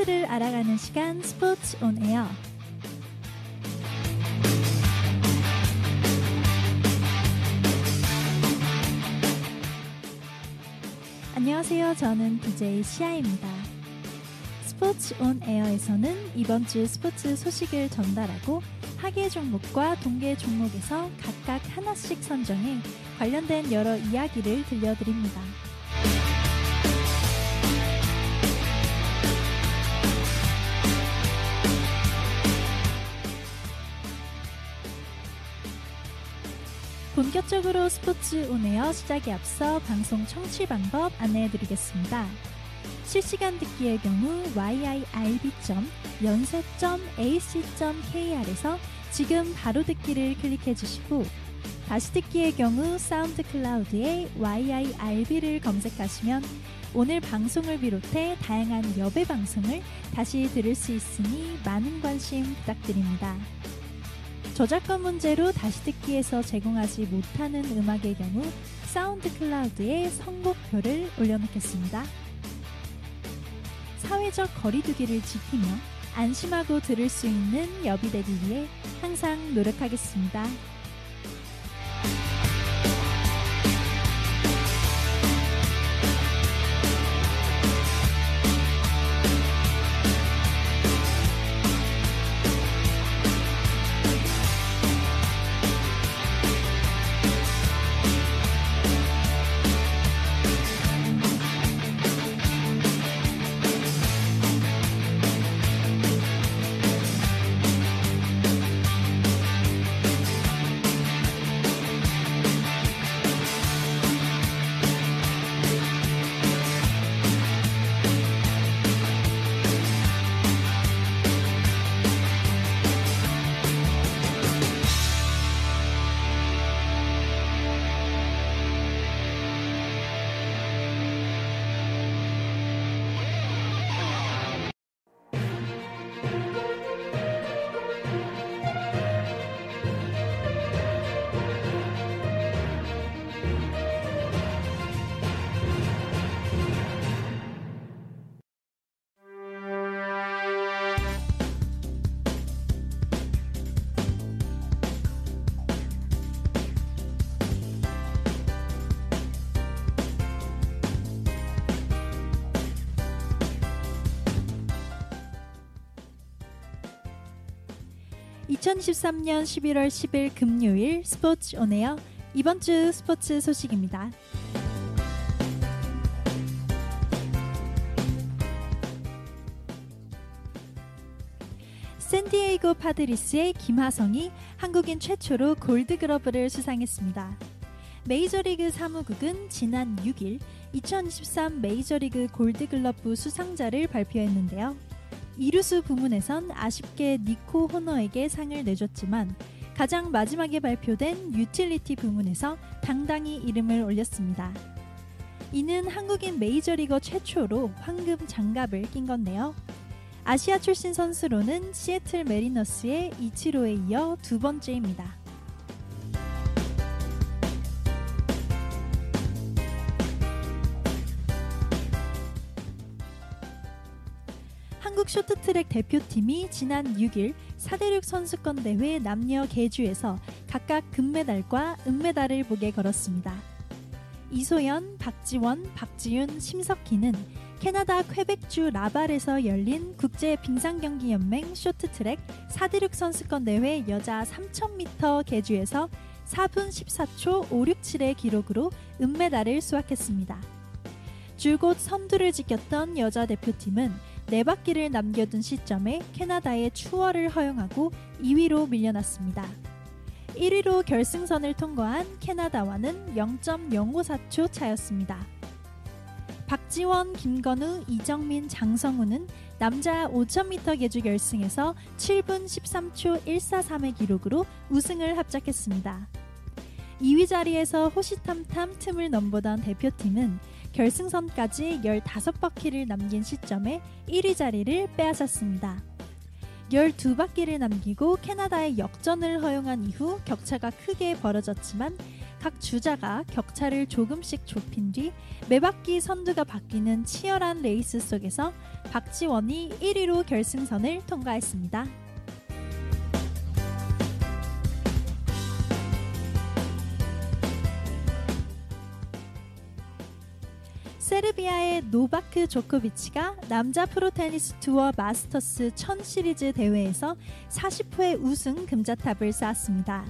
스포츠를 알아가는 시간 스포츠 온 에어. 안녕하세요. 저는 DJ 시아입니다. 스포츠 온 에어에서는 이번 주 스포츠 소식을 전달하고 하계 종목과 동계 종목에서 각각 하나씩 선정해 관련된 여러 이야기를 들려드립니다. 본격적으로 스포츠 온에어 시작에 앞서 방송 청취 방법 안내해드리겠습니다. 실시간 듣기의 경우 yirb.연세.ac.kr에서 지금 바로 듣기를 클릭해 주시고 다시 듣기의 경우 사운드 클라우드에 yirb를 검색하시면 오늘 방송을 비롯해 다양한 여배 방송을 다시 들을 수 있으니 많은 관심 부탁드립니다. 저작권 문제로 다시 듣기에서 제공하지 못하는 음악의 경우 사운드 클라우드에 선곡표를 올려놓겠습니다. 사회적 거리두기를 지키며 안심하고 들을 수 있는 여비 되기 위해 항상 노력하겠습니다. 2023년 11월 10일 금요일 스포츠 오네요. 이번 주 스포츠 소식입니다. 샌디에이고 파드리스의 김하성이 한국인 최초로 골드그러브를 수상했습니다. 메이저리그 사무국은 지난 6일 2023 메이저리그 골드글러브 수상자를 발표했는데요. 이루수 부문에선 아쉽게 니코 호너에게 상을 내줬지만 가장 마지막에 발표된 유틸리티 부문에서 당당히 이름을 올렸습니다. 이는 한국인 메이저리거 최초로 황금 장갑을 낀 건데요. 아시아 출신 선수로는 시애틀 매리너스의 이치로에 이어 두 번째입니다. 쇼트트랙 대표팀이 지난 6일 4대륙 선수권 대회 남녀 계주에서 각각 금메달과 은메달을 목에 걸었습니다. 이소연, 박지원, 박지윤, 심석희는 캐나다 퀘벡주 라발에서 열린 국제 빙상경기연맹 쇼트트랙 4대륙 선수권 대회 여자 3000m 계주에서 4분 14초 567의 기록으로 은메달을 수확했습니다. 줄곧 선두를 지켰던 여자 대표팀은 네 바퀴를 남겨둔 시점에 캐나다의 추월을 허용하고 2위로 밀려났습니다. 1위로 결승선을 통과한 캐나다와는 0.054초 차였습니다. 박지원, 김건우, 이정민, 장성우는 남자 5000m 계주 결승에서 7분 13초 143의 기록으로 우승을 합작했습니다. 2위 자리에서 호시탐탐 틈을 넘보던 대표팀은 결승선까지 15바퀴를 남긴 시점에 1위 자리를 빼앗았습니다. 12바퀴를 남기고 캐나다의 역전을 허용한 이후 격차가 크게 벌어졌지만 각 주자가 격차를 조금씩 좁힌 뒤 매바퀴 선두가 바뀌는 치열한 레이스 속에서 박지원이 1위로 결승선을 통과했습니다. 세르비아의 노바크 조코비치가 남자 프로 테니스 투어 마스터스 1000 시리즈 대회에서 40회 우승 금자탑을 쌓았습니다.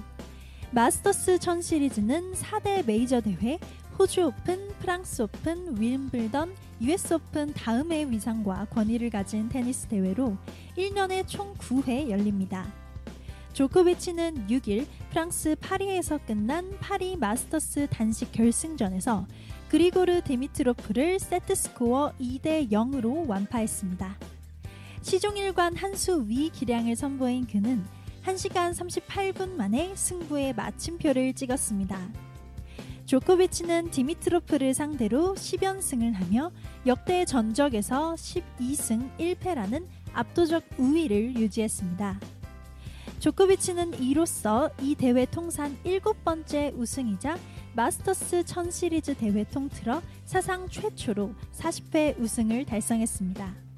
마스터스 1000 시리즈는 4대 메이저 대회 호주 오픈, 프랑스 오픈, 윌블던, US 오픈 다음의 위상과 권위를 가진 테니스 대회로 1년에 총 9회 열립니다. 조코비치는 6일 프랑스 파리에서 끝난 파리 마스터스 단식 결승전에서 그리고르 디미트로프를 세트 스코어 2대 0으로 완파했습니다. 시종일관 한 수 위 기량을 선보인 그는 1시간 38분 만에 승부의 마침표를 찍었습니다. 조코비치는 디미트로프를 상대로 10연승을 하며 역대 전적에서 12승 1패라는 압도적 우위를 유지했습니다. 조코비치는 이로써 이 대회 통산 일곱 번째 우승이자 마스터스 1000 시리즈 대회 통틀어 사상 최초로 40회 우승을 달성했습니다.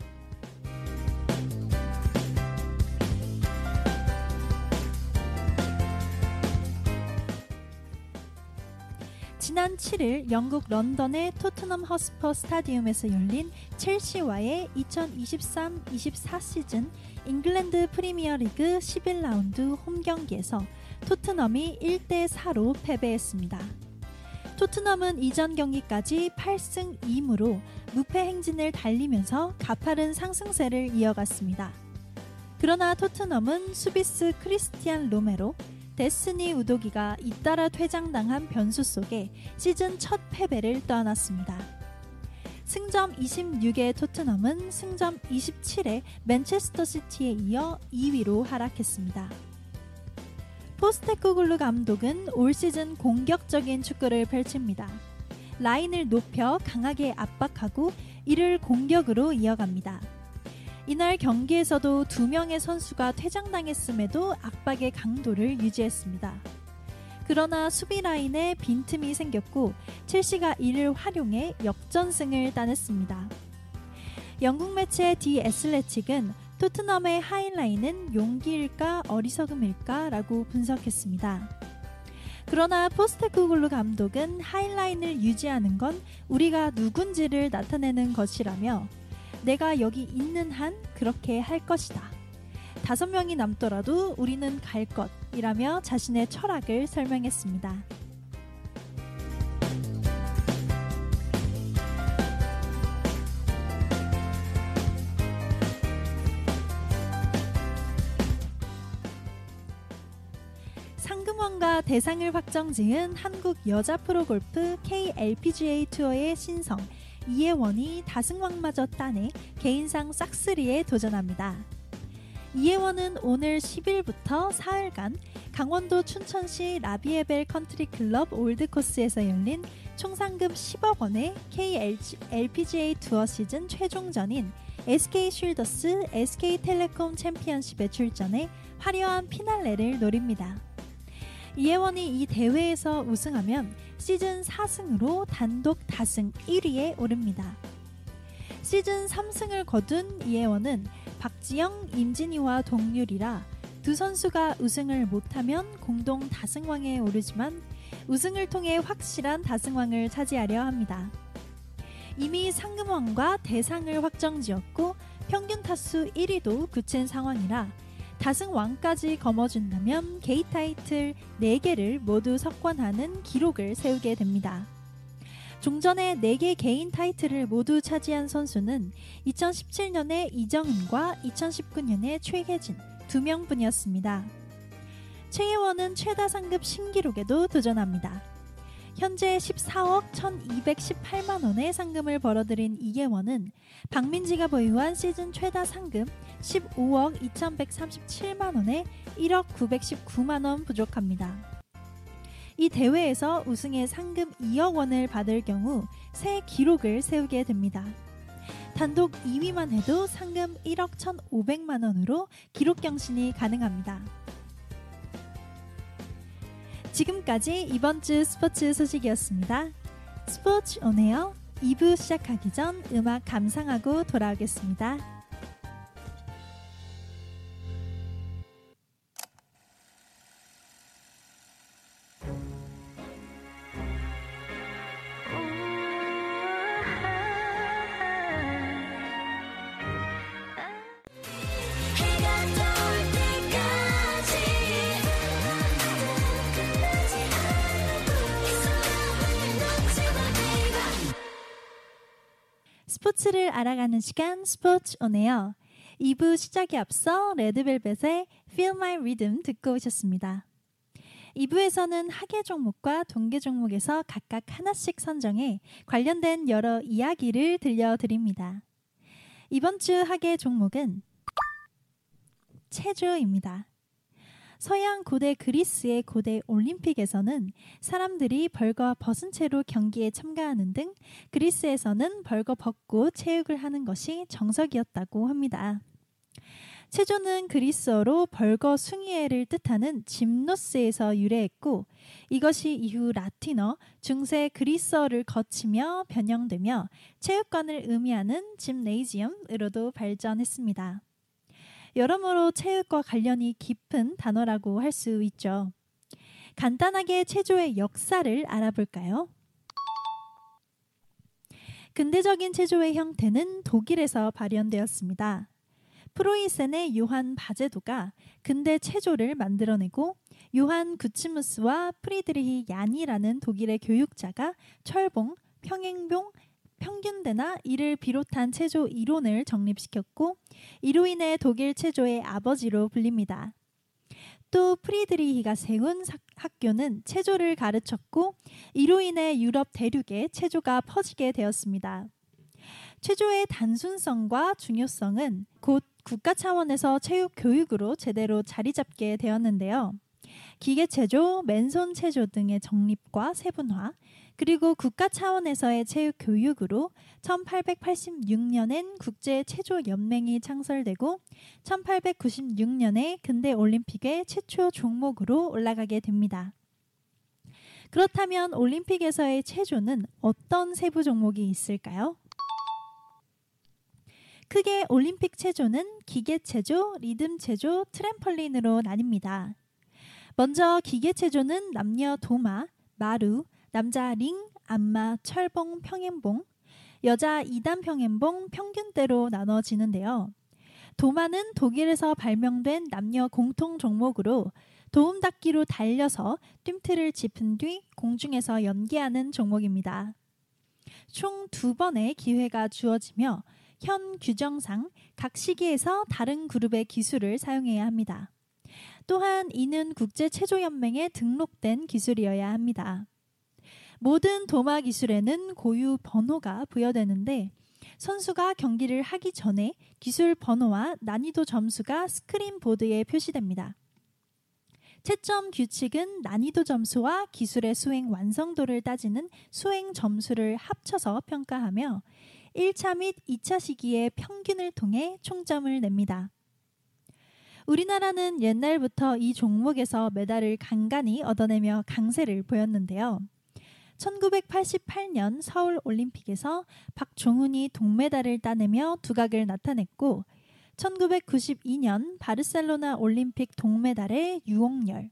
지난 7일 영국 런던의 토트넘 홋스퍼 스타디움에서 열린 첼시와의 2023-24 시즌 잉글랜드 프리미어리그 11라운드 홈 경기에서 토트넘이 1대 4로 패배했습니다. 토트넘은 이전 경기까지 8승 2무로 무패 행진을 달리면서 가파른 상승세를 이어갔습니다. 그러나 토트넘은 수비스 크리스티안 로메로, 데스니 우도기가 잇따라 퇴장당한 변수 속에 시즌 첫 패배를 떠안았습니다. 승점 26의 토트넘은 승점 27의 맨체스터 시티에 이어 2위로 하락했습니다. 포스테코글루 감독은 올 시즌 공격적인 축구를 펼칩니다. 라인을 높여 강하게 압박하고 이를 공격으로 이어갑니다. 이날 경기에서도 두 명의 선수가 퇴장당했음에도 압박의 강도를 유지했습니다. 그러나 수비 라인에 빈틈이 생겼고 첼시가 이를 활용해 역전승을 따냈습니다. 영국 매체 디 애슬레틱은 토트넘의 하이라인은 용기일까 어리석음일까 라고 분석했습니다. 그러나 포스테쿠글루 감독은 하이라인을 유지하는 건 우리가 누군지를 나타내는 것이라며 내가 여기 있는 한 그렇게 할 것이다. 다섯 명이 남더라도 우리는 갈 것이라며 자신의 철학을 설명했습니다. 상금왕과 대상을 확정 지은 한국 여자 프로골프 KLPGA 투어의 신성 이예원이 다승왕마저 따내 개인상 싹쓸이에 도전합니다. 이예원은 오늘 10일부터 사흘간 강원도 춘천시 라비에벨 컨트리 클럽 올드코스에서 열린 총 상금 10억 원의 KLPGA 투어 시즌 최종전인 SK 쉴더스 SK텔레콤 챔피언십에 출전해 화려한 피날레를 노립니다. 이혜원이 이 대회에서 우승하면 시즌 4승으로 단독 다승 1위에 오릅니다. 시즌 3승을 거둔 이혜원은 박지영, 임진희와 동률이라 두 선수가 우승을 못하면 공동 다승왕에 오르지만 우승을 통해 확실한 다승왕을 차지하려 합니다. 이미 상금왕과 대상을 확정 지었고 평균 타수 1위도 굳힌 상황이라 다승 왕까지 거머쥔다면 게이 타이틀 4개를 모두 석권하는 기록을 세우게 됩니다. 종전에 4개 개인 타이틀을 모두 차지한 선수는 2017년에 이정은과 2019년에 최혜진 두 명뿐이었습니다. 최혜원은 최다 상급 신기록에도 도전합니다. 현재 14억 1218만 원의 상금을 벌어들인 이계원은 박민지가 보유한 시즌 최다 상금 15억 2137만 원에 1억 919만 원 부족합니다. 이 대회에서 우승의 상금 2억 원을 받을 경우 새 기록을 세우게 됩니다. 단독 2위만 해도 상금 1억 1,500만 원으로 기록 경신이 가능합니다. 지금까지 이번 주 스포츠 소식이었습니다. 스포츠 오네요. 2부 시작하기 전 음악 감상하고 돌아오겠습니다. 알아가는 시간 스포츠 오네요. 2부 시작에 앞서 레드벨벳의 Feel My Rhythm 듣고 오셨습니다. 2부에서는 하계 종목과 동계 종목에서 각각 하나씩 선정해 관련된 여러 이야기를 들려드립니다. 이번 주 하계 종목은 체조입니다. 서양 고대 그리스의 고대 올림픽에서는 사람들이 벌거 벗은 채로 경기에 참가하는 등 그리스에서는 벌거 벗고 체육을 하는 것이 정석이었다고 합니다. 체조는 그리스어로 벌거 숭이애를 뜻하는 짐노스에서 유래했고 이것이 이후 라틴어, 중세 그리스어를 거치며 변형되며 체육관을 의미하는 짐네이지엄으로도 발전했습니다. 여러모로 체육과 관련이 깊은 단어라고 할 수 있죠. 간단하게 체조의 역사를 알아볼까요? 근대적인 체조의 형태는 독일에서 발현되었습니다. 프로이센의 요한 바제도가 근대 체조를 만들어내고 요한 구치무스와 프리드리히 얀이라는 독일의 교육자가 철봉, 평행봉, 평균대나 이를 비롯한 체조 이론을 정립시켰고 이로 인해 독일 체조의 아버지로 불립니다. 또 프리드리히가 세운 학교는 체조를 가르쳤고 이로 인해 유럽 대륙에 체조가 퍼지게 되었습니다. 체조의 단순성과 중요성은 곧 국가 차원에서 체육 교육으로 제대로 자리 잡게 되었는데요. 기계체조, 맨손 체조 등의 정립과 세분화, 그리고 국가 차원에서의 체육 교육으로 1886년엔 국제 체조 연맹이 창설되고 1896년에 근대 올림픽의 최초 종목으로 올라가게 됩니다. 그렇다면 올림픽에서의 체조는 어떤 세부 종목이 있을까요? 크게 올림픽 체조는 기계 체조, 리듬 체조, 트램펄린으로 나뉩니다. 먼저 기계 체조는 남녀 도마, 마루, 남자 링, 안마, 철봉, 평행봉, 여자 이단 평행봉 평균대로 나눠지는데요. 도마는 독일에서 발명된 남녀 공통 종목으로 도움닫기로 달려서 뜀틀을 짚은 뒤 공중에서 연기하는 종목입니다. 총 두 번의 기회가 주어지며 현 규정상 각 시기에서 다른 그룹의 기술을 사용해야 합니다. 또한 이는 국제체조연맹에 등록된 기술이어야 합니다. 모든 도마 기술에는 고유 번호가 부여되는데 선수가 경기를 하기 전에 기술 번호와 난이도 점수가 스크린 보드에 표시됩니다. 채점 규칙은 난이도 점수와 기술의 수행 완성도를 따지는 수행 점수를 합쳐서 평가하며 1차 및 2차 시기의 평균을 통해 총점을 냅니다. 우리나라는 옛날부터 이 종목에서 메달을 간간히 얻어내며 강세를 보였는데요. 1988년 서울 올림픽에서 박종훈이 동메달을 따내며 두각을 나타냈고 1992년 바르셀로나 올림픽 동메달의 유홍열,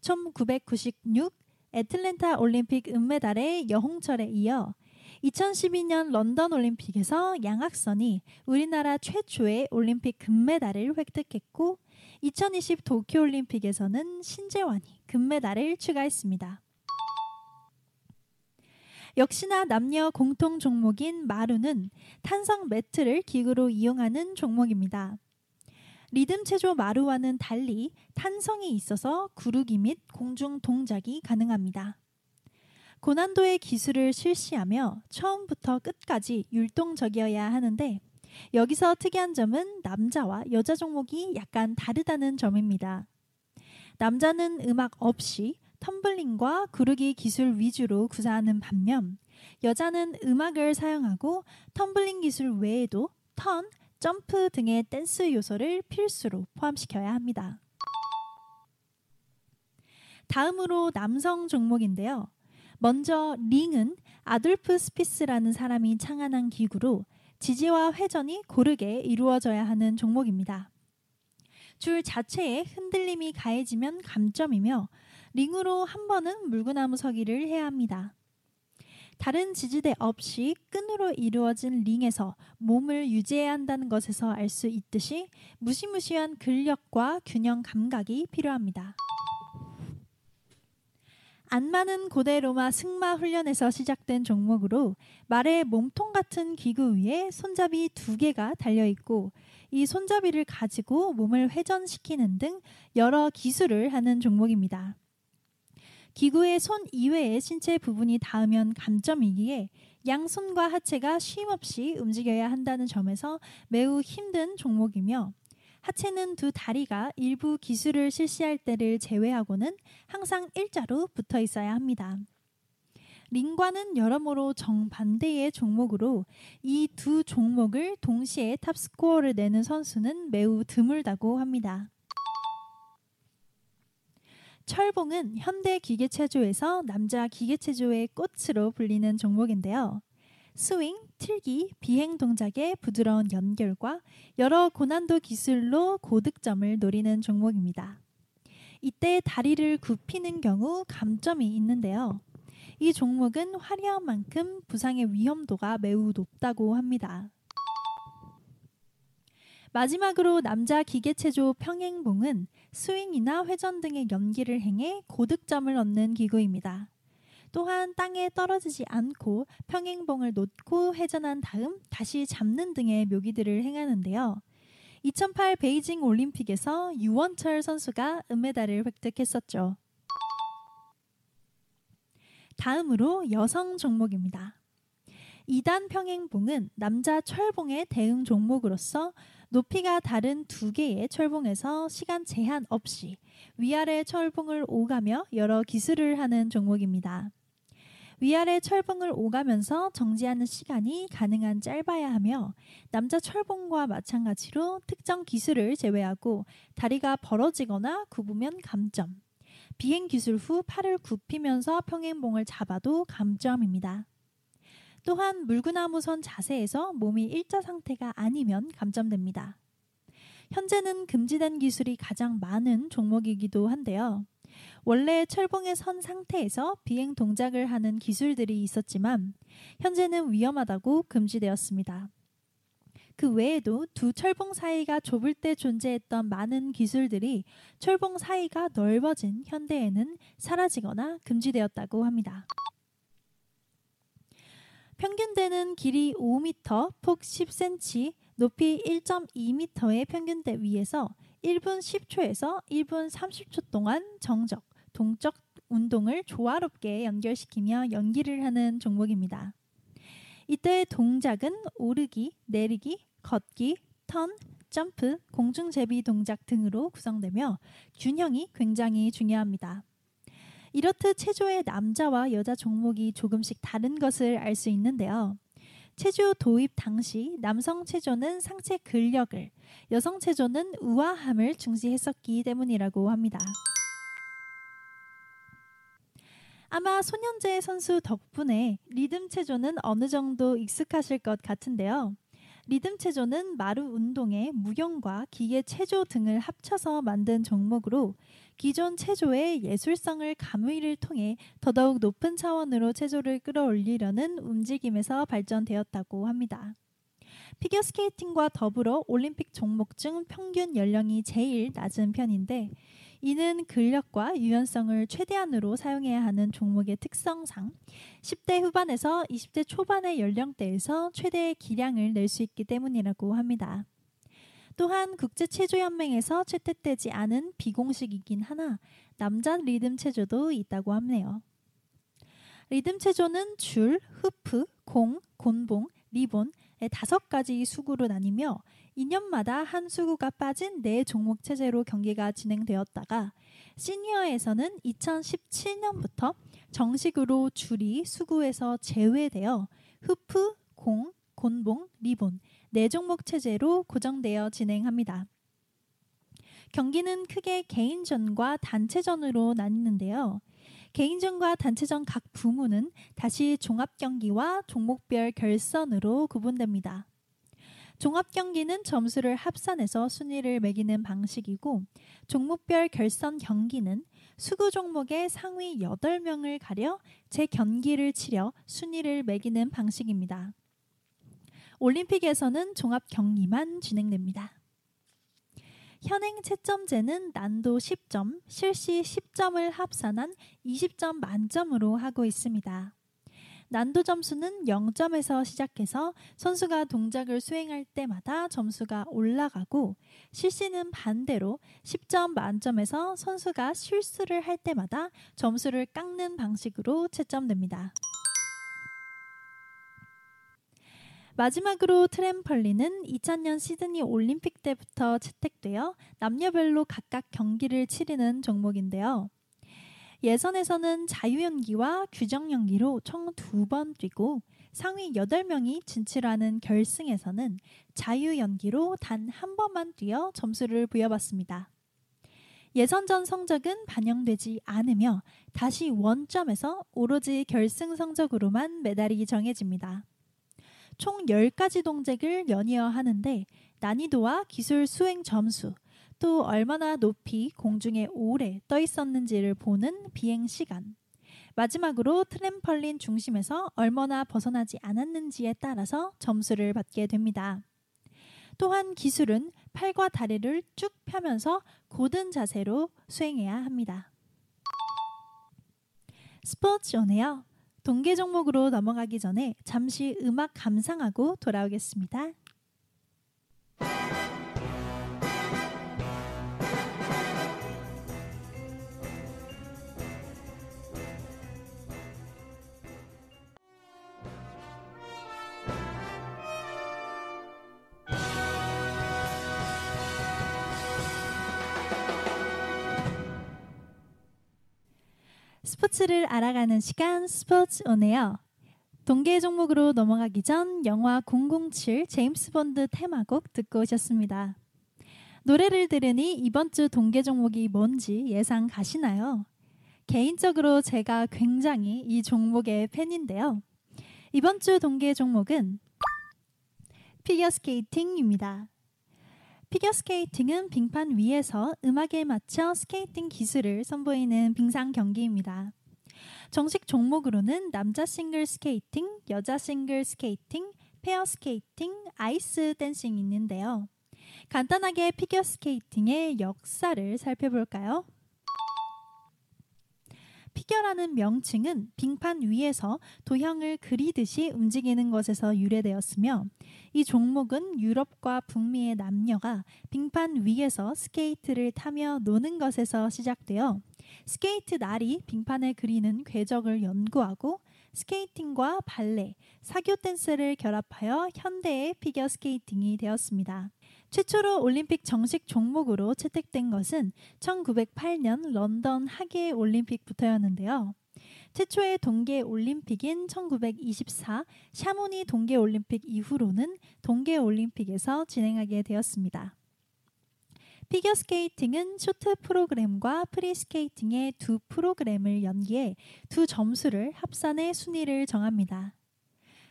1996 애틀랜타 올림픽 은메달의 여홍철에 이어 2012년 런던 올림픽에서 양학선이 우리나라 최초의 올림픽 금메달을 획득했고 2020 도쿄 올림픽에서는 신재환이 금메달을 추가했습니다. 역시나 남녀 공통 종목인 마루는 탄성 매트를 기구로 이용하는 종목입니다. 리듬 체조 마루와는 달리 탄성이 있어서 구르기 및 공중 동작이 가능합니다. 고난도의 기술을 실시하며 처음부터 끝까지 율동적이어야 하는데 여기서 특이한 점은 남자와 여자 종목이 약간 다르다는 점입니다. 남자는 음악 없이 텀블링과 구르기 기술 위주로 구사하는 반면 여자는 음악을 사용하고 텀블링 기술 외에도 턴, 점프 등의 댄스 요소를 필수로 포함시켜야 합니다. 다음으로 남성 종목인데요. 먼저 링은 아돌프 스피스라는 사람이 창안한 기구로 지지와 회전이 고르게 이루어져야 하는 종목입니다. 줄 자체에 흔들림이 가해지면 감점이며 링으로 한 번은 물구나무 서기를 해야 합니다. 다른 지지대 없이 끈으로 이루어진 링에서 몸을 유지해야 한다는 것에서 알 수 있듯이 무시무시한 근력과 균형 감각이 필요합니다. 안 많은 고대 로마 승마 훈련에서 시작된 종목으로 말의 몸통 같은 기구 위에 손잡이 두 개가 달려 있고 이 손잡이를 가지고 몸을 회전시키는 등 여러 기술을 하는 종목입니다. 기구의 손 이외의 신체 부분이 닿으면 감점이기에 양손과 하체가 쉼없이 움직여야 한다는 점에서 매우 힘든 종목이며 하체는 두 다리가 일부 기술을 실시할 때를 제외하고는 항상 일자로 붙어 있어야 합니다. 링과는 여러모로 정반대의 종목으로 이 두 종목을 동시에 탑스코어를 내는 선수는 매우 드물다고 합니다. 철봉은 현대 기계체조에서 남자 기계체조의 꽃으로 불리는 종목인데요. 스윙, 틀기, 비행 동작의 부드러운 연결과 여러 고난도 기술로 고득점을 노리는 종목입니다. 이때 다리를 굽히는 경우 감점이 있는데요. 이 종목은 화려한 만큼 부상의 위험도가 매우 높다고 합니다. 마지막으로 남자 기계체조 평행봉은 스윙이나 회전 등의 연기를 행해 고득점을 얻는 기구입니다. 또한 땅에 떨어지지 않고 평행봉을 놓고 회전한 다음 다시 잡는 등의 묘기들을 행하는데요. 2008 베이징 올림픽에서 유원철 선수가 은메달을 획득했었죠. 다음으로 여성 종목입니다. 2단 평행봉은 남자 철봉의 대응 종목으로서 높이가 다른 두 개의 철봉에서 시간 제한 없이 위아래 철봉을 오가며 여러 기술을 하는 종목입니다. 위아래 철봉을 오가면서 정지하는 시간이 가능한 짧아야 하며 남자 철봉과 마찬가지로 특정 기술을 제외하고 다리가 벌어지거나 굽으면 감점. 비행 기술 후 팔을 굽히면서 평행봉을 잡아도 감점입니다. 또한 물구나무선 자세에서 몸이 일자 상태가 아니면 감점됩니다. 현재는 금지된 기술이 가장 많은 종목이기도 한데요. 원래 철봉에 선 상태에서 비행 동작을 하는 기술들이 있었지만 현재는 위험하다고 금지되었습니다. 그 외에도 두 철봉 사이가 좁을 때 존재했던 많은 기술들이 철봉 사이가 넓어진 현대에는 사라지거나 금지되었다고 합니다. 평균대는 길이 5m, 폭 10cm, 높이 1.2m의 평균대 위에서 1분 10초에서 1분 30초 동안 정적, 동적 운동을 조화롭게 연결시키며 연기를 하는 종목입니다. 이때 동작은 오르기, 내리기, 걷기, 턴, 점프, 공중제비 동작 등으로 구성되며 균형이 굉장히 중요합니다. 이렇듯 체조의 남자와 여자 종목이 조금씩 다른 것을 알 수 있는데요. 체조 도입 당시 남성 체조는 상체 근력을, 여성 체조는 우아함을 중시했었기 때문이라고 합니다. 아마 소년제 선수 덕분에 리듬 체조는 어느 정도 익숙하실 것 같은데요. 리듬 체조는 마루 운동의 무용과 기계 체조 등을 합쳐서 만든 종목으로 기존 체조의 예술성을 가무이를 통해 더더욱 높은 차원으로 체조를 끌어올리려는 움직임에서 발전되었다고 합니다. 피겨스케이팅과 더불어 올림픽 종목 중 평균 연령이 제일 낮은 편인데 이는 근력과 유연성을 최대한으로 사용해야 하는 종목의 특성상 10대 후반에서 20대 초반의 연령대에서 최대의 기량을 낼 수 있기 때문이라고 합니다. 또한 국제 체조연맹에서 채택되지 않은 비공식이긴 하나 남자 리듬 체조도 있다고 하네요. 리듬 체조는 줄, 흐프, 공, 곤봉, 리본의 다섯 가지 수구로 나뉘며 2년마다 한 수구가 빠진 네 종목 체제로 경기가 진행되었다가 시니어에서는 2017년부터 정식으로 줄이 수구에서 제외되어 흡프, 공, 곤봉, 리본 네 종목 체제로 고정되어 진행합니다. 경기는 크게 개인전과 단체전으로 나뉘는데요. 개인전과 단체전 각 부문은 다시 종합 경기와 종목별 결선으로 구분됩니다. 종합 경기는 점수를 합산해서 순위를 매기는 방식이고 종목별 결선 경기는 수구 종목의 상위 8명을 가려 재경기를 치려 순위를 매기는 방식입니다. 올림픽에서는 종합 경기만 진행됩니다. 현행 채점제는 난도 10점, 실시 10점을 합산한 20점 만점으로 하고 있습니다. 난도 점수는 0점에서 시작해서 선수가 동작을 수행할 때마다 점수가 올라가고 실시는 반대로 10점 만점에서 선수가 실수를 할 때마다 점수를 깎는 방식으로 채점됩니다. 마지막으로 트램펄린은 2000년 시드니 올림픽 때부터 채택되어 남녀별로 각각 경기를 치르는 종목인데요. 예선에서는 자유연기와 규정연기로 총 두 번 뛰고 상위 8명이 진출하는 결승에서는 자유연기로 단 한 번만 뛰어 점수를 부여받습니다. 예선전 성적은 반영되지 않으며 다시 원점에서 오로지 결승 성적으로만 메달이 정해집니다. 총 10가지 동작을 연이어 하는데 난이도와 기술 수행 점수, 또 얼마나 높이 공중에 오래 떠 있었는지를 보는 비행 시간, 마지막으로 트램펄린 중심에서 얼마나 벗어나지 않았는지에 따라서 점수를 받게 됩니다. 또한 기술은 팔과 다리를 쭉 펴면서 고든 자세로 수행해야 합니다. 스포츠 오네요. 동계 종목으로 넘어가기 전에 잠시 음악 감상하고 돌아오겠습니다. 스포츠를 알아가는 시간 스포츠 온 에어. 동계 종목으로 넘어가기 전 영화 007 제임스 본드 테마곡 듣고 오셨습니다. 노래를 들으니 이번 주 동계 종목이 뭔지 예상 가시나요? 개인적으로 제가 굉장히 이 종목의 팬인데요. 이번 주 동계 종목은 피겨스케이팅입니다. 피겨스케이팅은 빙판 위에서 음악에 맞춰 스케이팅 기술을 선보이는 빙상 경기입니다. 정식 종목으로는 남자 싱글 스케이팅, 여자 싱글 스케이팅, 페어 스케이팅, 아이스 댄싱이 있는데요. 간단하게 피겨 스케이팅의 역사를 살펴볼까요? 피겨라는 명칭은 빙판 위에서 도형을 그리듯이 움직이는 것에서 유래되었으며 이 종목은 유럽과 북미의 남녀가 빙판 위에서 스케이트를 타며 노는 것에서 시작되어 스케이트 날이 빙판에 그리는 궤적을 연구하고 스케이팅과 발레, 사교 댄스를 결합하여 현대의 피겨 스케이팅이 되었습니다. 최초로 올림픽 정식 종목으로 채택된 것은 1908년 런던 하계 올림픽부터였는데요. 최초의 동계 올림픽인 1924 샤모니 동계 올림픽 이후로는 동계 올림픽에서 진행하게 되었습니다. 피겨 스케이팅은 쇼트 프로그램과 프리 스케이팅의 두 프로그램을 연기해 두 점수를 합산해 순위를 정합니다.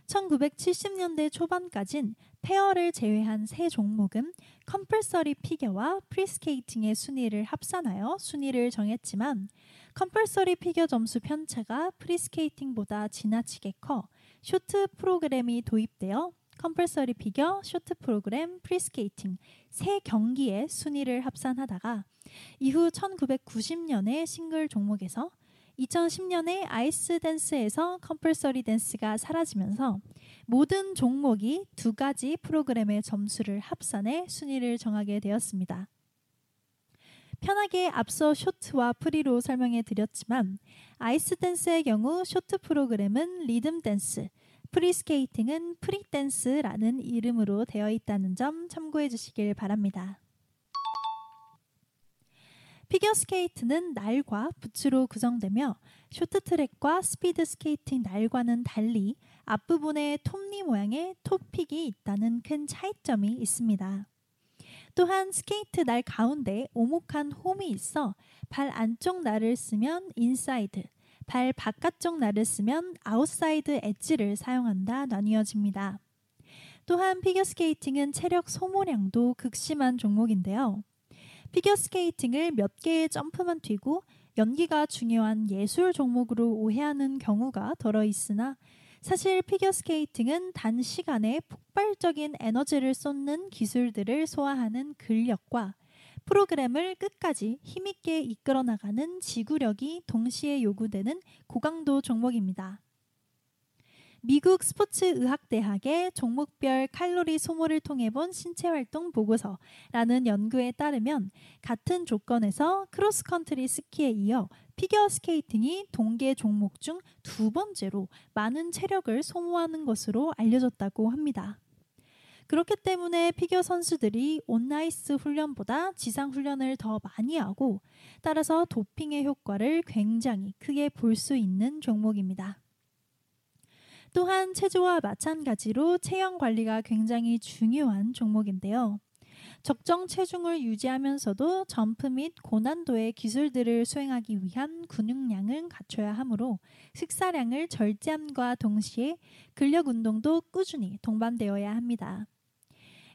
1970년대 초반까진 페어를 제외한 세 종목은 compulsory 피겨와 프리스케이팅의 순위를 합산하여 순위를 정했지만 compulsory 피겨 점수 편차가 프리스케이팅보다 지나치게 커 쇼트 프로그램이 도입되어 compulsory 피겨, 쇼트 프로그램, 프리스케이팅 세 경기의 순위를 합산하다가 이후 1990년에 싱글 종목에서 2010년에 아이스 댄스에서 compulsory 댄스가 사라지면서 모든 종목이 두 가지 프로그램의 점수를 합산해 순위를 정하게 되었습니다. 편하게 앞서 쇼트와 프리로 설명해 드렸지만 아이스 댄스의 경우 쇼트 프로그램은 리듬 댄스, 프리스케이팅은 프리댄스라는 이름으로 되어 있다는 점 참고해 주시길 바랍니다. 피겨 스케이트는 날과 부츠로 구성되며 쇼트트랙과 스피드 스케이팅 날과는 달리 앞부분에 톱니 모양의 toe pick이 있다는 큰 차이점이 있습니다. 또한 스케이트 날 가운데 오목한 홈이 있어 발 안쪽 날을 쓰면 인사이드, 발 바깥쪽 날을 쓰면 아웃사이드 엣지를 사용한다 나뉘어집니다. 또한 피겨스케이팅은 체력 소모량도 극심한 종목인데요. 피겨스케이팅을 몇 개의 점프만 뛰고 연기가 중요한 예술 종목으로 오해하는 경우가 더러 있으나 사실 피겨스케이팅은 단시간에 폭발적인 에너지를 쏟는 기술들을 소화하는 근력과 프로그램을 끝까지 힘있게 이끌어 나가는 지구력이 동시에 요구되는 고강도 종목입니다. 미국 스포츠 의학대학의 종목별 칼로리 소모를 통해 본 신체 활동 보고서라는 연구에 따르면 같은 조건에서 크로스컨트리 스키에 이어 피겨 스케이팅이 동계 종목 중 두 번째로 많은 체력을 소모하는 것으로 알려졌다고 합니다. 그렇기 때문에 피겨 선수들이 on-ice 훈련보다 지상 훈련을 더 많이 하고 따라서 도핑의 효과를 굉장히 크게 볼 수 있는 종목입니다. 또한 체조와 마찬가지로 체형 관리가 굉장히 중요한 종목인데요. 적정 체중을 유지하면서도 점프 및 고난도의 기술들을 수행하기 위한 근육량을 갖춰야 하므로 식사량을 절제함과 동시에 근력 운동도 꾸준히 동반되어야 합니다.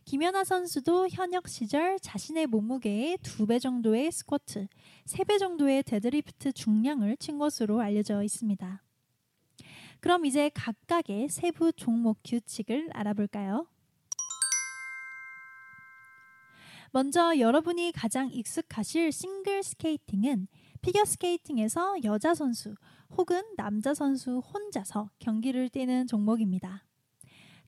김연아 선수도 현역 시절 자신의 몸무게의 두배 정도의 스쿼트, 세배 정도의 데드리프트 중량을 친 것으로 알려져 있습니다. 그럼 이제 각각의 세부 종목 규칙을 알아볼까요? 먼저 여러분이 가장 익숙하실 싱글 스케이팅은 피겨 스케이팅에서 여자 선수 혹은 남자 선수 혼자서 경기를 뛰는 종목입니다.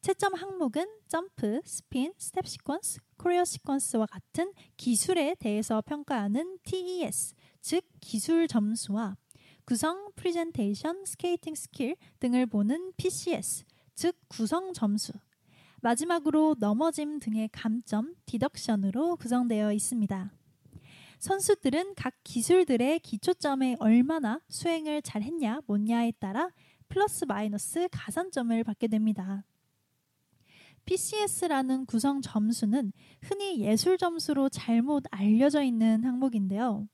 채점 항목은 점프, 스핀, 스텝 시퀀스, choreo sequence와 같은 기술에 대해서 평가하는 TES, 즉 기술 점수와 구성, 프리젠테이션, 스케이팅 스킬 등을 보는 PCS, 즉 구성 점수. 마지막으로 넘어짐 등의 감점, deduction으로 구성되어 있습니다. 선수들은 각 기술들의 기초점에 얼마나 수행을 잘 했냐, 못냐에 따라 플러스 마이너스 가산점을 받게 됩니다. PCS라는 구성 점수는 흔히 예술 점수로 잘못 알려져 있는 항목인데요.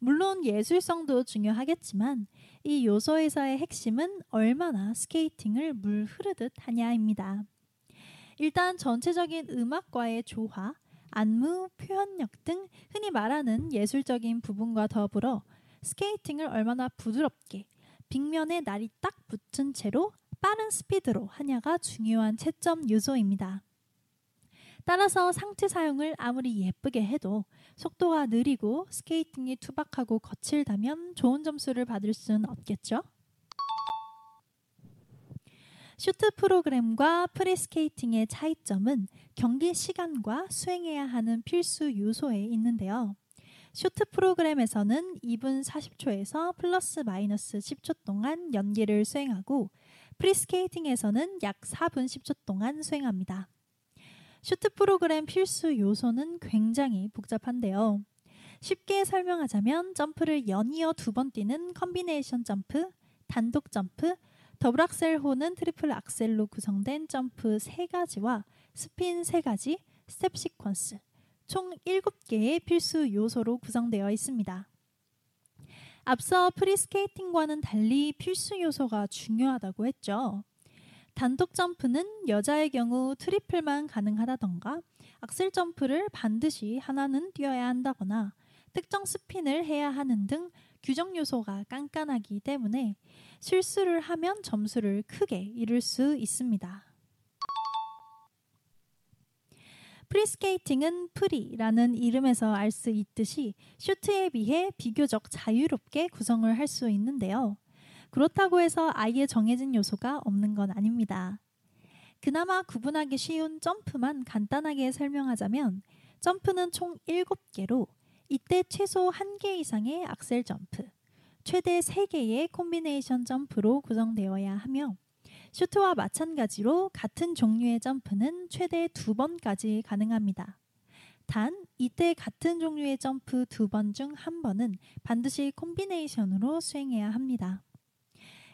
물론 예술성도 중요하겠지만 이 요소에서의 핵심은 얼마나 스케이팅을 물 흐르듯 하냐입니다. 일단 전체적인 음악과의 조화, 안무, 표현력 등 흔히 말하는 예술적인 부분과 더불어 스케이팅을 얼마나 부드럽게 빅면에 날이 딱 붙은 채로 빠른 스피드로 하냐가 중요한 채점 요소입니다. 따라서 상체 사용을 아무리 예쁘게 해도 속도가 느리고 스케이팅이 투박하고 거칠다면 좋은 점수를 받을 수는 없겠죠? 쇼트 프로그램과 프리스케이팅의 차이점은 경기 시간과 수행해야 하는 필수 요소에 있는데요. 쇼트 프로그램에서는 2분 40초에서 플러스 마이너스 10초 동안 연기를 수행하고 프리스케이팅에서는 약 4분 10초 동안 수행합니다. 쇼트 프로그램 필수 요소는 굉장히 복잡한데요. 쉽게 설명하자면 점프를 연이어 두 번 뛰는 콤비네이션 점프, 단독 점프, 더블 악셀 호는 트리플 악셀로 구성된 점프 세가지와 스핀 세가지 스텝 시퀀스, 총 7개의 필수 요소로 구성되어 있습니다. 앞서 프리스케이팅과는 달리 필수 요소가 중요하다고 했죠. 단독 점프는 여자의 경우 트리플만 가능하다던가 악셀 점프를 반드시 하나는 뛰어야 한다거나 특정 스핀을 해야 하는 등 규정 요소가 깐깐하기 때문에 실수를 하면 점수를 크게 잃을 수 있습니다. 프리스케이팅은 프리라는 이름에서 알 수 있듯이 쇼트에 비해 비교적 자유롭게 구성을 할 수 있는데요. 그렇다고 해서 아예 정해진 요소가 없는 건 아닙니다. 그나마 구분하기 쉬운 점프만 간단하게 설명하자면 점프는 총 7개로 이때 최소 1개 이상의 악셀 점프, 최대 3개의 콤비네이션 점프로 구성되어야 하며 쇼트와 마찬가지로 같은 종류의 점프는 최대 2번까지 가능합니다. 단 이때 같은 종류의 점프 두 번 중 한 번은 반드시 콤비네이션으로 수행해야 합니다.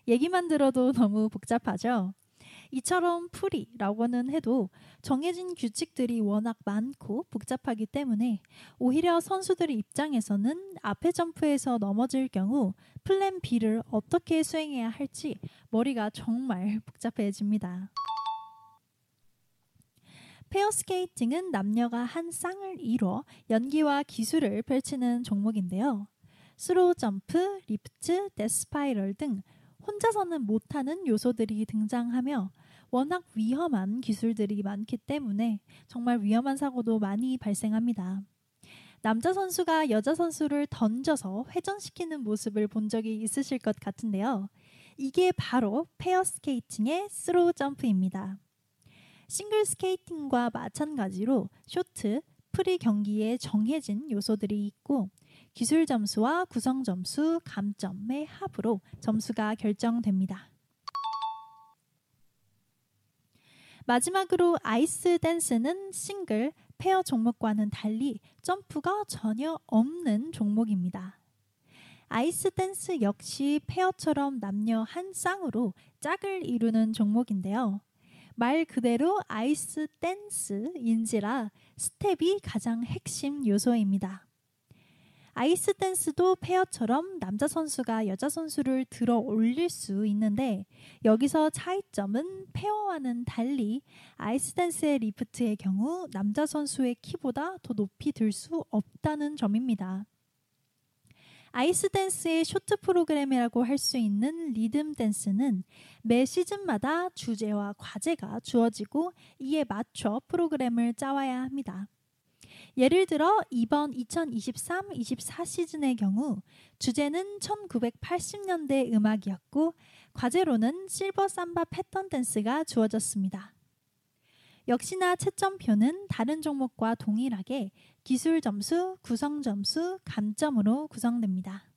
얘기만 들어도 너무 복잡하죠? 이처럼 프리라고는 해도 정해진 규칙들이 워낙 많고 복잡하기 때문에 오히려 선수들의 입장에서는 앞에 점프에서 넘어질 경우 plan B를 어떻게 수행해야 할지 머리가 정말 복잡해집니다. 페어 스케이팅은 남녀가 한 쌍을 이뤄 연기와 기술을 펼치는 종목인데요. throw 점프, 리프트, death spiral 등 혼자서는 못하는 요소들이 등장하며 워낙 위험한 기술들이 많기 때문에 정말 위험한 사고도 많이 발생합니다. 남자 선수가 여자 선수를 던져서 회전시키는 모습을 본 적이 있으실 것 같은데요. 이게 바로 페어 스케이팅의 throw 점프입니다. 싱글 스케이팅과 마찬가지로 쇼트, 프리 경기에 정해진 요소들이 있고 기술 점수와 구성 점수, 감점의 합으로 점수가 결정됩니다. 마지막으로 아이스 댄스는 싱글, 페어 종목과는 달리 점프가 전혀 없는 종목입니다. 아이스 댄스 역시 페어처럼 남녀 한 쌍으로 짝을 이루는 종목인데요. 말 그대로 아이스 댄스인지라 스텝이 가장 핵심 요소입니다. 아이스 댄스도 페어처럼 남자 선수가 여자 선수를 들어 올릴 수 있는데 여기서 차이점은 페어와는 달리 아이스 댄스의 리프트의 경우 남자 선수의 키보다 더 높이 들 수 없다는 점입니다. 아이스 댄스의 쇼트 프로그램이라고 할 수 있는 리듬 댄스는 매 시즌마다 주제와 과제가 주어지고 이에 맞춰 프로그램을 짜와야 합니다. 예를 들어 이번 2023-24 시즌의 경우 주제는 1980년대 음악이었고 과제로는 실버 삼바 패턴 댄스가 주어졌습니다. 역시나 채점표는 다른 종목과 동일하게 기술 점수, 구성 점수, 감점으로 구성됩니다.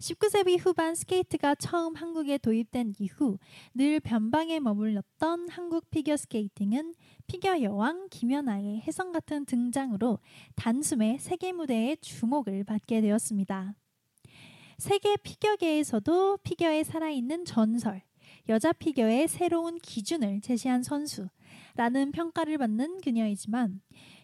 19세기 후반 스케이트가 처음 한국에 도입된 이후 늘 변방에 머물렀던 한국 피겨 스케이팅은 피겨 여왕 김연아의 혜성 같은 등장으로 단숨에 세계 무대에 주목을 받게 되었습니다. 세계 피겨계에서도 피겨에 살아있는 전설, 여자 피겨의 새로운 기준을 제시한 선수라는 평가를 받는 그녀이지만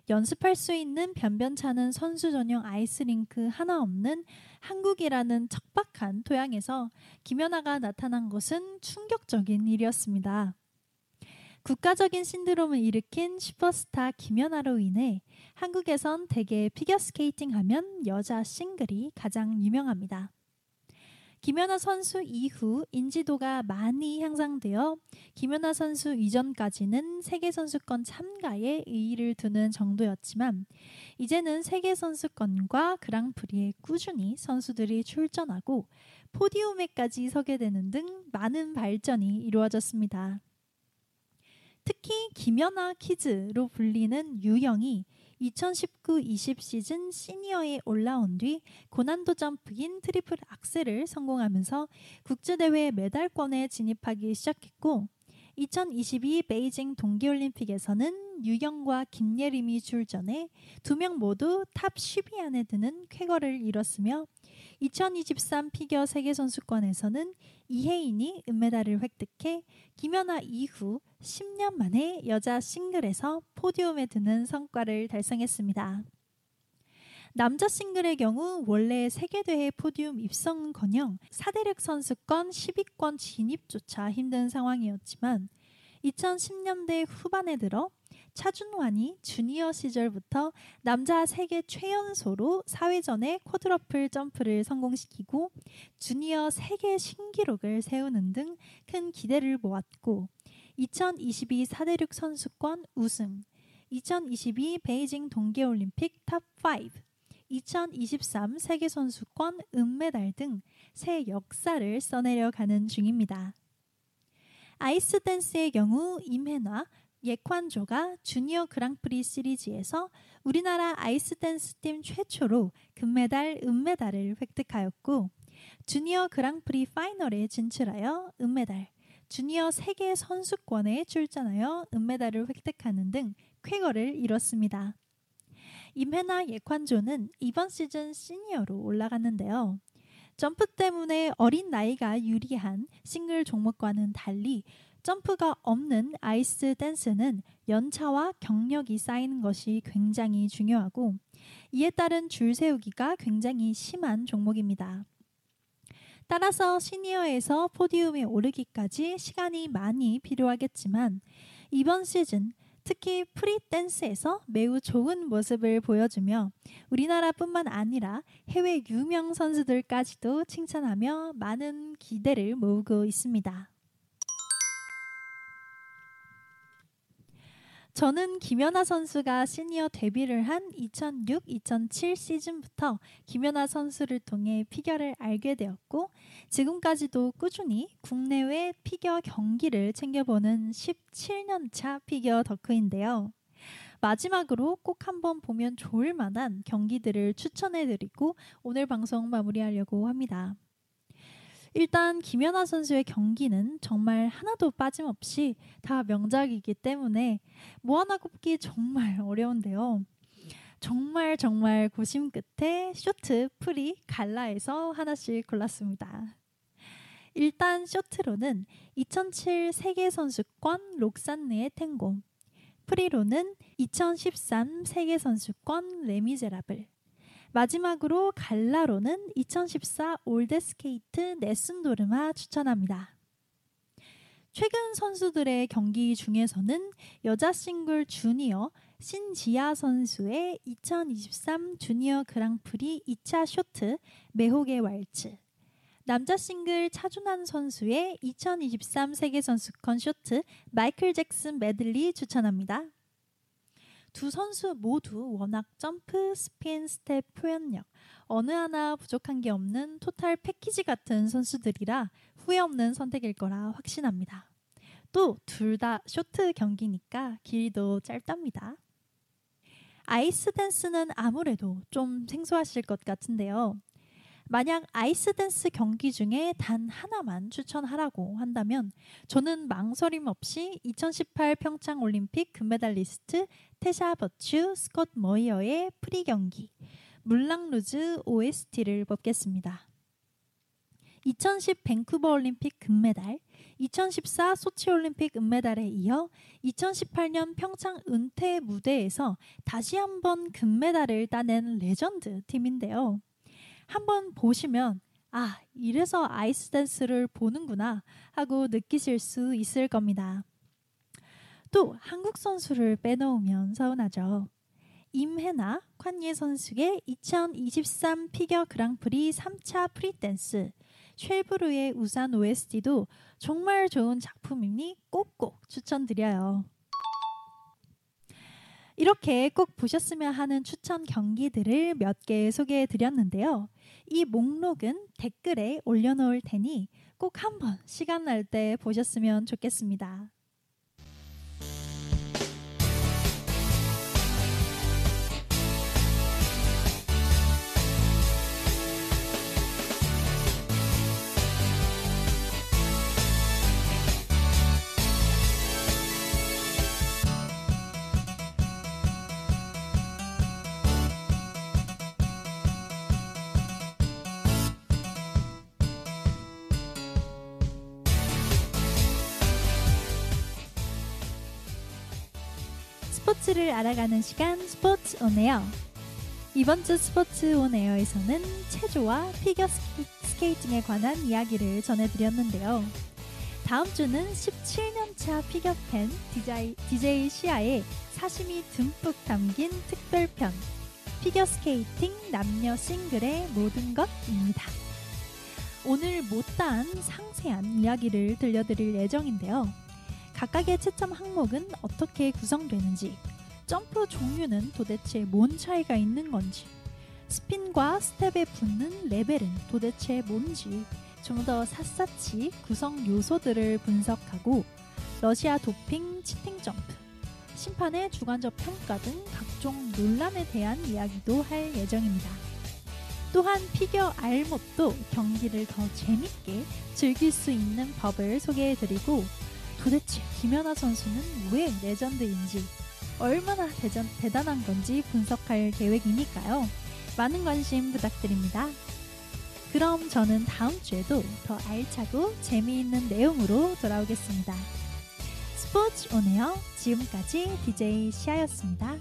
연습할 수 있는 변변찮은 선수 전용 아이스링크 하나 없는 한국이라는 척박한 토양에서 김연아가 나타난 것은 충격적인 일이었습니다. 국가적인 신드롬을 일으킨 슈퍼스타 김연아로 인해 한국에선 대개 피겨스케이팅 하면 여자 싱글이 가장 유명합니다. 김연아 선수 이후 인지도가 많이 향상되어 김연아 선수 이전까지는 세계 선수권 참가에 의의를 두는 정도였지만 이제는 세계 선수권과 그랑프리에 꾸준히 선수들이 출전하고 포디움에까지 서게 되는 등 많은 발전이 이루어졌습니다. 특히 김연아 키즈로 불리는 유영이 2019-20 시즌 시니어에 올라온 뒤 고난도 점프인 트리플 악셀을 성공하면서 국제대회 메달권에 진입하기 시작했고 2022 베이징 동계올림픽에서는 유영과 김예림이 출전해 두 명 모두 top 10위 안에 드는 쾌거를 이뤘으며 2023 피겨 세계선수권에서는 이해인이 은메달을 획득해 김연아 이후 10년 만에 여자 싱글에서 podium에 드는 성과를 달성했습니다. 남자 싱글의 경우 원래 세계대회 포디움 입성은커녕 사대륙 선수권 10위권 진입조차 힘든 상황이었지만 2010년대 후반에 들어 차준환이 주니어 시절부터 남자 세계 최연소로 사회전에 쿼드러플 점프를 성공시키고 주니어 세계 신기록을 세우는 등 큰 기대를 모았고 2022 사대륙 선수권 우승, 2022 베이징 동계올림픽 top 5, 2023 세계선수권 은메달 등 새 역사를 써내려 가는 중입니다. 아이스 댄스의 경우 임해나, 예콴 조가 주니어 그랑프리 시리즈에서 우리나라 아이스 댄스 팀 최초로 금메달, 은메달을 획득하였고 주니어 그랑프리 파이널에 진출하여 은메달, 주니어 세계 선수권에 출전하여 은메달을 획득하는 등 쾌거를 이뤘습니다. 임혜나 예관조는 이번 시즌 시니어로 올라갔는데요. 점프 때문에 어린 나이가 유리한 싱글 종목과는 달리 점프가 없는 아이스 댄스는 연차와 경력이 쌓이는 것이 굉장히 중요하고 이에 따른 줄 세우기가 굉장히 심한 종목입니다. 따라서 시니어에서 podium에 오르기까지 시간이 많이 필요하겠지만 이번 시즌 특히 프리 댄스에서 매우 좋은 모습을 보여주며 우리나라뿐만 아니라 해외 유명 선수들까지도 칭찬하며 많은 기대를 모으고 있습니다. 저는 김연아 선수가 시니어 데뷔를 한 2006-2007 시즌부터 김연아 선수를 통해 피겨를 알게 되었고 지금까지도 꾸준히 국내외 피겨 경기를 챙겨보는 17년 차 피겨 덕후인데요. 마지막으로 꼭 한번 보면 좋을 만한 경기들을 추천해드리고 오늘 방송 마무리하려고 합니다. 일단 김연아 선수의 경기는 정말 하나도 빠짐없이 다 명작이기 때문에 뭐 하나 꼽기 정말 어려운데요. 정말 정말 고심 끝에 쇼트, 프리, 갈라에서 하나씩 골랐습니다. 일단 쇼트로는 2007 세계선수권 록산느의 탱고, 프리로는 2013 세계선수권 레미제라블, 마지막으로 갈라로는 2014 올댓스케이트 네순 도르마 추천합니다. 최근 선수들의 경기 중에서는 여자 싱글 주니어 신지아 선수의 2023 주니어 그랑프리 2차 쇼트 매혹의 왈츠 남자 싱글 차준환 선수의 2023 세계선수권 쇼트 마이클 잭슨 메들리 추천합니다. 두 선수 모두 워낙 점프, 스핀, 스텝, 표현력 어느 하나 부족한 게 없는 total package 같은 선수들이라 후회 없는 선택일 거라 확신합니다. 또 둘 다 쇼트 경기니까 길이도 짧답니다. 아이스 댄스는 아무래도 좀 생소하실 것 같은데요. 만약 아이스 댄스 경기 중에 단 하나만 추천하라고 한다면 저는 망설임 없이 2018 평창 올림픽 금메달리스트 테사 버츄 스콧 모이어의 프리 경기 물랑루즈 OST를 뽑겠습니다. 2010 밴쿠버 올림픽 금메달, 2014 소치 올림픽 은메달에 이어 2018년 평창 은퇴 무대에서 다시 한번 금메달을 따낸 레전드 팀인데요. 한번 보시면 아, 이래서 아이스 댄스를 보는구나 하고 느끼실 수 있을 겁니다. 또 한국 선수를 빼놓으면 서운하죠. 임해나 콴예 선수의 2023 피겨 그랑프리 3차 프리댄스 쉘브르의 우산 OST도 정말 좋은 작품이니 꼭꼭 추천드려요. 이렇게 꼭 보셨으면 하는 추천 경기들을 몇 개 소개해 드렸는데요. 이 목록은 댓글에 올려놓을 테니 꼭 한번 시간 날 때 보셨으면 좋겠습니다. 스포츠를 알아가는 시간 스포츠 온에어 이번 주 스포츠 온에어에서는 체조와 피겨 스케이팅에 관한 이야기를 전해드렸는데요. 다음 주는 17년차 피겨 팬 DJ, DJ 시아의 사심이 듬뿍 담긴 특별편 피겨 스케이팅 남녀 싱글의 모든 것입니다. 오늘 못다한 상세한 이야기를 들려드릴 예정인데요. 각각의 채점 항목은 어떻게 구성되는지, 점프 종류는 도대체 뭔 차이가 있는 건지, 스핀과 스텝에 붙는 레벨은 도대체 뭔지 좀 더 샅샅이 구성 요소들을 분석하고 러시아 도핑 cheating 점프, 심판의 주관적 평가 등 각종 논란에 대한 이야기도 할 예정입니다. 또한 피겨 알못도 경기를 더 재밌게 즐길 수 있는 법을 소개해드리고 도대체 김연아 선수는 왜 레전드인지 얼마나 대전, 대단한 건지 분석할 계획이니까요. 많은 관심 부탁드립니다. 그럼 저는 다음 주에도 더 알차고 재미있는 내용으로 돌아오겠습니다. 스포츠 오네요. 지금까지 DJ 시아였습니다.